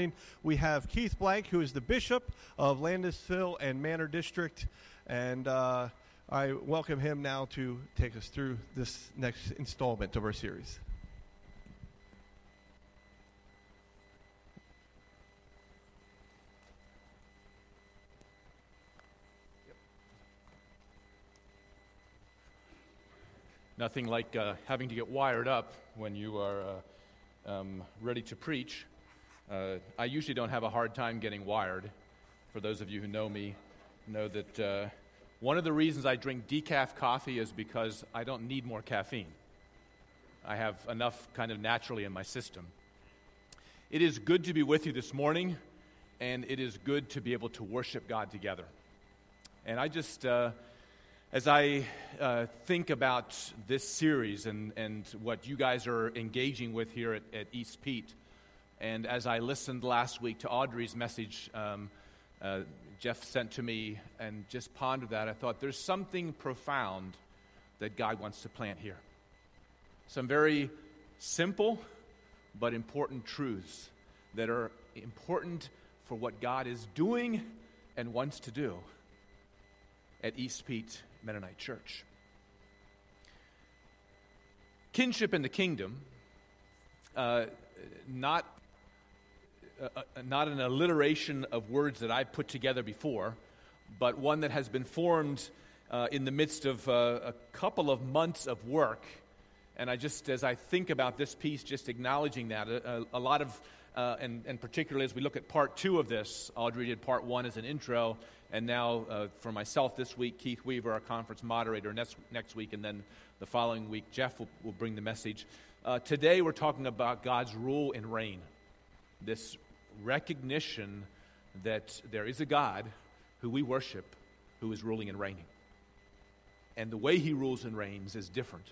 morning we have Keith Blank, who is the Bishop of Landisville and Manor District. And uh, I welcome him now to take us through this next installment of our series. Nothing like uh, having to get wired up when you are uh, um, ready to preach. Uh, I usually don't have a hard time getting wired. For those of you who know me, know that uh, one of the reasons I drink decaf coffee is because I don't need more caffeine. I have enough kind of naturally in my system. It is good to be with you this morning, and it is good to be able to worship God together. And I just uh, as I uh, think about this series and, and what you guys are engaging with here at, at East Pete, and as I listened last week to Audrey's message, um, uh, Jeff sent to me, and just pondered that, I thought there's something profound that God wants to plant here. Some very simple but important truths that are important for what God is doing and wants to do at East Pete Mennonite Church. Kinship in the kingdom, uh, not, uh, uh, not an alliteration of words that I've put together before, but one that has been formed uh, in the midst of uh, a couple of months of work. And I just, as I think about this piece, just acknowledging that, a, a, a lot of, uh, and, and particularly as we look at part two of this, Audrey did part one as an intro, and now uh, for myself this week, Keith Weaver, our conference moderator, next, next week, and then the following week, Jeff will, will bring the message. Uh, today, we're talking about God's rule and reign. This recognition that there is a God who we worship who is ruling and reigning. And the way he rules and reigns is different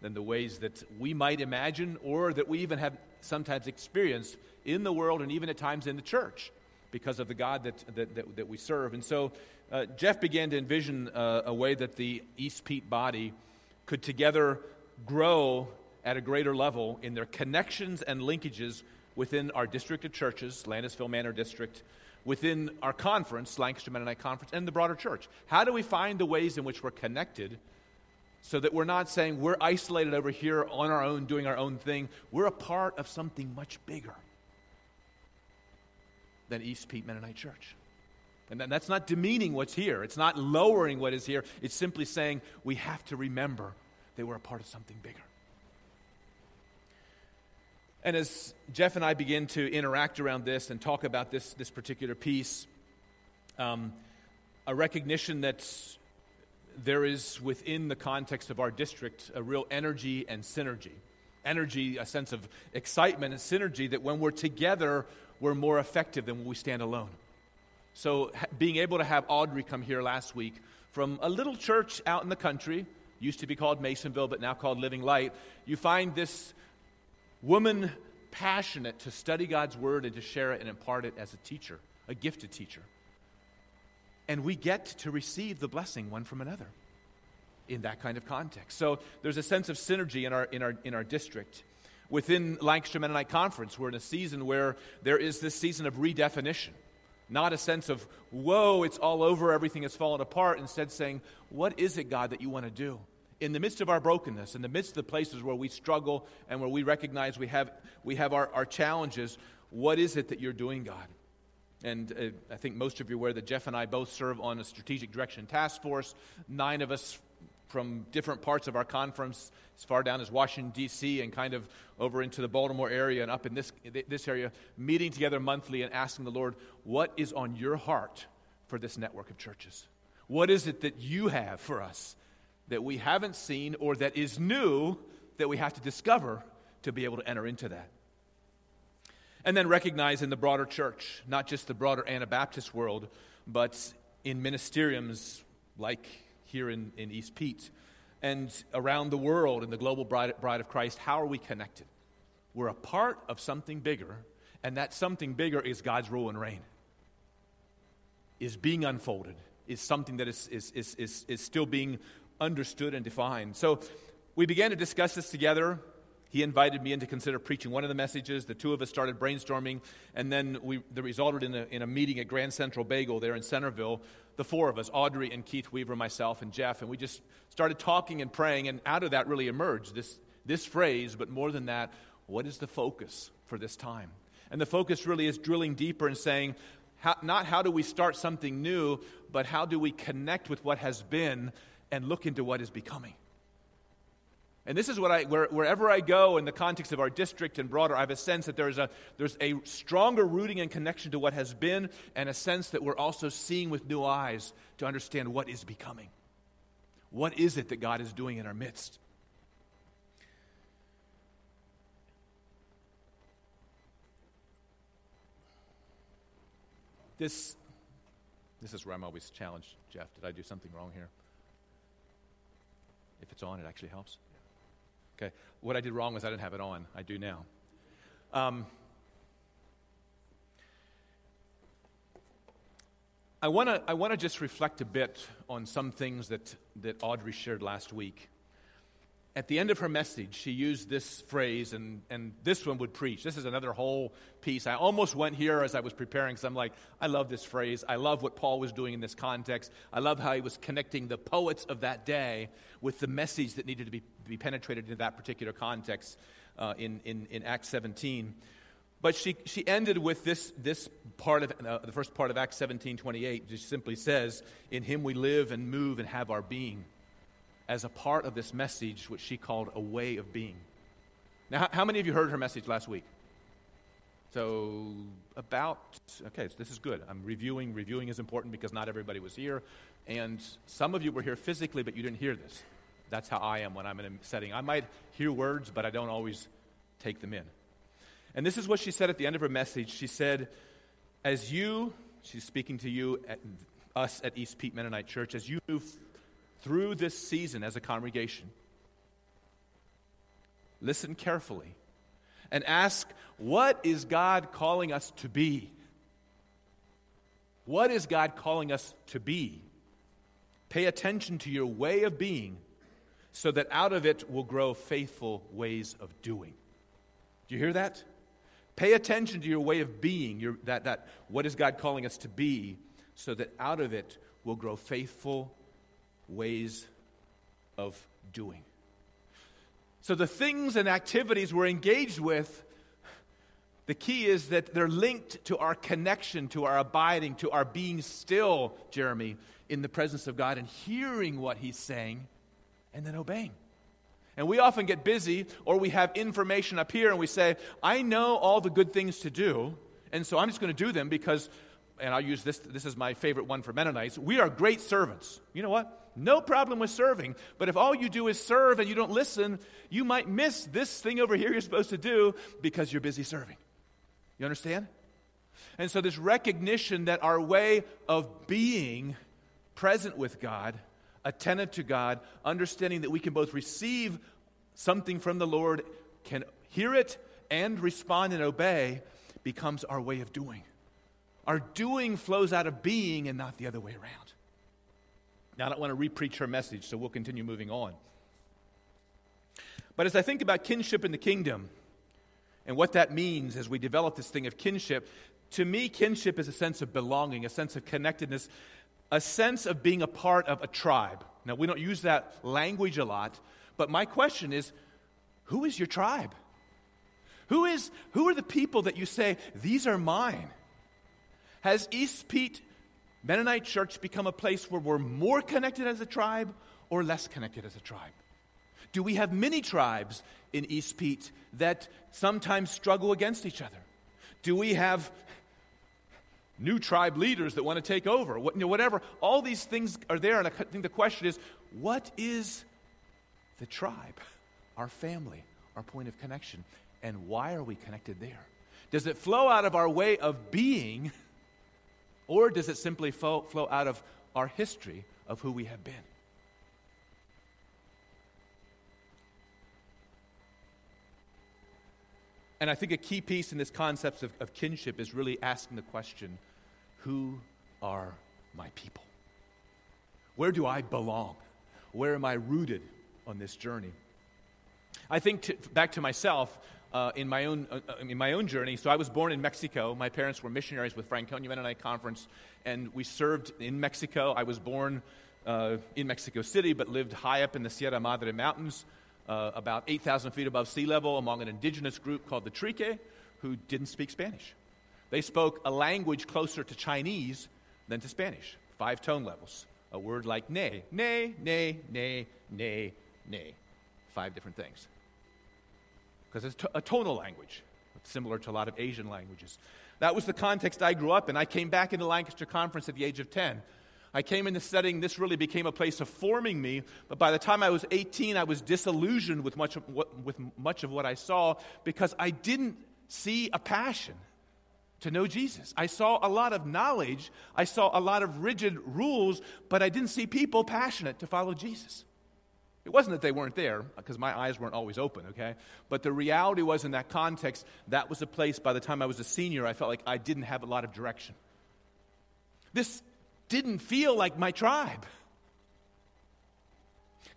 than the ways that we might imagine or that we even have sometimes experienced in the world and even at times in the church because of the God that, that, that, that we serve. And so uh, Jeff began to envision uh, a way that the East Pete body could together grow at a greater level in their connections and linkages within our district of churches, Landisville Manor District, within our conference, Lancaster Mennonite Conference, and the broader church. How do we find the ways in which we're connected so that we're not saying we're isolated over here on our own, doing our own thing? We're a part of something much bigger than East Pete Mennonite Church. And that's not demeaning what's here. It's not lowering what is here. It's simply saying we have to remember that we're a part of something bigger. And as Jeff and I begin to interact around this and talk about this, this particular piece, um, a recognition that there is within the context of our district a real energy and synergy. Energy, a sense of excitement and synergy that when we're together, we're more effective than when we stand alone. So, being able to have Audrey come here last week from a little church out in the country, used to be called Masonville, but now called Living Light, you find this woman passionate to study God's Word and to share it and impart it as a teacher, a gifted teacher. And we get to receive the blessing one from another in that kind of context. So there's a sense of synergy in our, in our, in our district within Lancaster Mennonite Conference, we're in a season where there is this season of redefinition. Not a sense of, whoa, it's all over, everything has fallen apart. Instead, saying, what is it, God, that you want to do? In the midst of our brokenness, in the midst of the places where we struggle and where we recognize we have, we have our, our challenges, what is it that you're doing, God? And uh, I think most of you are aware that Jeff and I both serve on a strategic direction task force. Nine of us from different parts of our conference, as far down as Washington, D.C., and kind of over into the Baltimore area and up in this, this area, meeting together monthly and asking the Lord, what is on your heart for this network of churches? What is it that you have for us that we haven't seen or that is new that we have to discover to be able to enter into that? And then recognize in the broader church, not just the broader Anabaptist world, but in ministeriums like here in, in East Pete and around the world in the global bride, bride of Christ, how are we connected? We're a part of something bigger, and that something bigger is God's rule and reign, is being unfolded, is something that is, is, is, is, is still being understood and defined. So we began to discuss this together. he invited me in to consider preaching one of the messages. The two of us started brainstorming, and then we, that resulted in a, in a meeting at Grand Central Bagel there in Centerville. The four of us, Audrey and Keith Weaver, myself, and Jeff, and we just started talking and praying, and out of that really emerged this, this phrase, but more than that, what is the focus for this time? And the focus really is drilling deeper and saying, how, not how do we start something new, but how do we connect with what has been and look into what is becoming. And this is what I, where, wherever I go in the context of our district and broader, I have a sense that there's a, there's a stronger rooting and connection to what has been, and a sense that we're also seeing with new eyes to understand what is becoming. What is it that God is doing in our midst? This, this is where I'm always challenged, Jeff. Did I do something wrong here? If it's on, it actually helps. Okay. What I did wrong was I didn't have it on. I do now. Um, I want to I wanna just reflect a bit on some things that, that Audrey shared last week at the end of her message, she used this phrase, and, and this one would preach. This is another whole piece. I almost went here as I was preparing because I'm like, I love this phrase. I love what Paul was doing in this context. I love how he was connecting the poets of that day with the message that needed to be, be penetrated into that particular context uh, in, in, in Acts 17. But she, she ended with this, this part of uh, the first part of Acts 17 28, which simply says, In him we live and move and have our being as a part of this message, which she called a way of being. Now, how many of you heard her message last week? So, about, okay, so this is good. I'm reviewing. Reviewing is important because not everybody was here. And some of you were here physically, but you didn't hear this. That's how I am when I'm in a setting. I might hear words, but I don't always take them in. And this is what she said at the end of her message. She said, As you, she's speaking to you, at, us at East Pete Mennonite Church, as you move through this season as a congregation. Listen carefully and ask what is God calling us to be? What is God calling us to be? Pay attention to your way of being so that out of it will grow faithful ways of doing. Do you hear that? Pay attention to your way of being, your, that, that what is God calling us to be, so that out of it will grow faithful ways of doing. So the things and activities we're engaged with, the key is that they're linked to our connection, to our abiding, to our being still, Jeremy, in the presence of God and hearing what He's saying and then obeying. And we often get busy or we have information up here and we say, I know all the good things to do, and so I'm just going to do them because, and I'll use this, this is my favorite one for Mennonites, we are great servants. You know what? No problem with serving. But if all you do is serve and you don't listen, you might miss this thing over here you're supposed to do because you're busy serving. You understand? And so, this recognition that our way of being present with God, attentive to God, understanding that we can both receive something from the Lord, can hear it and respond and obey, becomes our way of doing. Our doing flows out of being and not the other way around. Now, I don't want to repreach her message, so we'll continue moving on. But as I think about kinship in the kingdom and what that means as we develop this thing of kinship, to me, kinship is a sense of belonging, a sense of connectedness, a sense of being a part of a tribe. Now, we don't use that language a lot, but my question is who is your tribe? Who, is, who are the people that you say, these are mine? Has East Pete Mennonite church become a place where we're more connected as a tribe or less connected as a tribe? Do we have many tribes in East Pete that sometimes struggle against each other? Do we have new tribe leaders that want to take over? What, you know, whatever. All these things are there, and I think the question is what is the tribe, our family, our point of connection, and why are we connected there? Does it flow out of our way of being? Or does it simply flow, flow out of our history of who we have been? And I think a key piece in this concept of, of kinship is really asking the question who are my people? Where do I belong? Where am I rooted on this journey? I think to, back to myself uh, in, my own, uh, in my own journey. So I was born in Mexico. My parents were missionaries with Franconia Mennonite Conference, and we served in Mexico. I was born uh, in Mexico City, but lived high up in the Sierra Madre Mountains, uh, about 8,000 feet above sea level, among an indigenous group called the Trique, who didn't speak Spanish. They spoke a language closer to Chinese than to Spanish, five tone levels. A word like nay, nay, nay, nay, nay, nay. Five different things. Because it's a tonal language, similar to a lot of Asian languages. That was the context I grew up in. I came back into Lancaster Conference at the age of 10. I came into studying, this really became a place of forming me. But by the time I was 18, I was disillusioned with much of what, with much of what I saw because I didn't see a passion to know Jesus. I saw a lot of knowledge, I saw a lot of rigid rules, but I didn't see people passionate to follow Jesus. It wasn't that they weren't there, because my eyes weren't always open, okay? But the reality was, in that context, that was a place by the time I was a senior, I felt like I didn't have a lot of direction. This didn't feel like my tribe.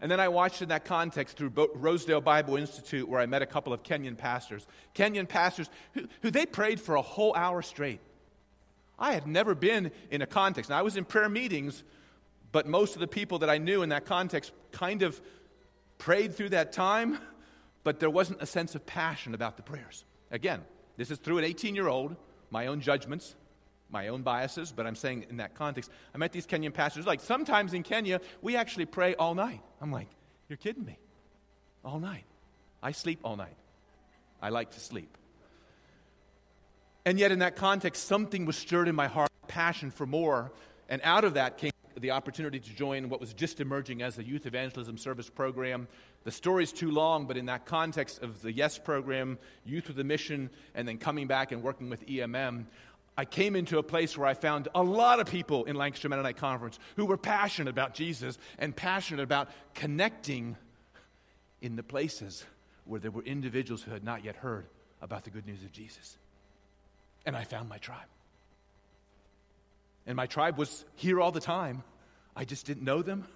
And then I watched in that context through Rosedale Bible Institute, where I met a couple of Kenyan pastors. Kenyan pastors who, who they prayed for a whole hour straight. I had never been in a context. Now, I was in prayer meetings, but most of the people that I knew in that context kind of prayed through that time, but there wasn't a sense of passion about the prayers. Again, this is through an 18 year old, my own judgments, my own biases, but I'm saying in that context. I met these Kenyan pastors. Like sometimes in Kenya, we actually pray all night. I'm like, you're kidding me. All night. I sleep all night. I like to sleep. And yet, in that context, something was stirred in my heart, passion for more. And out of that came the opportunity to join what was just emerging as the Youth Evangelism Service Program. The story's too long, but in that context of the YES program, Youth with a Mission, and then coming back and working with EMM, I came into a place where I found a lot of people in Lancaster Mennonite Conference who were passionate about Jesus and passionate about connecting in the places where there were individuals who had not yet heard about the good news of Jesus. And I found my tribe. And my tribe was here all the time. I just didn't know them,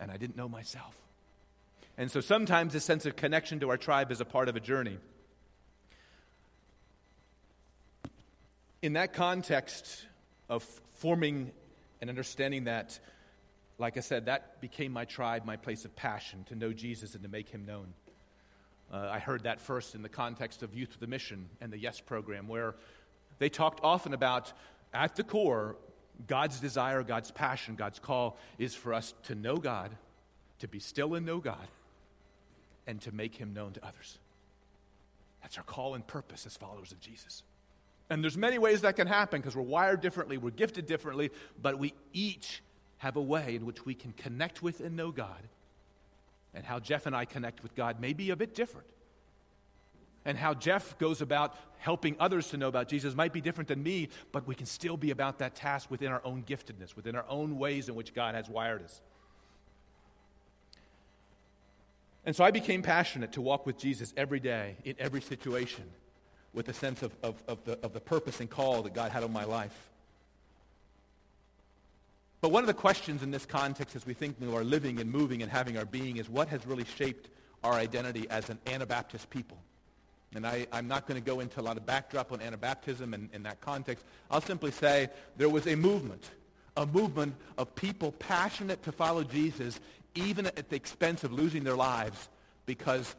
and I didn't know myself. And so sometimes a sense of connection to our tribe is a part of a journey. in that context of forming and understanding that, like I said, that became my tribe, my place of passion to know Jesus and to make him known. Uh, I heard that first in the context of Youth with a Mission and the Yes program, where they talked often about, at the core, God's desire, God's passion, God's call is for us to know God, to be still and know God, and to make him known to others. That's our call and purpose as followers of Jesus. And there's many ways that can happen because we're wired differently, we're gifted differently, but we each have a way in which we can connect with and know God. And how Jeff and I connect with God may be a bit different. And how Jeff goes about helping others to know about Jesus might be different than me, but we can still be about that task within our own giftedness, within our own ways in which God has wired us. And so I became passionate to walk with Jesus every day, in every situation with a sense of, of, of, the, of the purpose and call that God had on my life. But one of the questions in this context as we think of our living and moving and having our being is what has really shaped our identity as an Anabaptist people? And I, am not going to go into a lot of backdrop on Anabaptism and in that context. I'll simply say there was a movement, a movement of people passionate to follow Jesus, even at the expense of losing their lives, because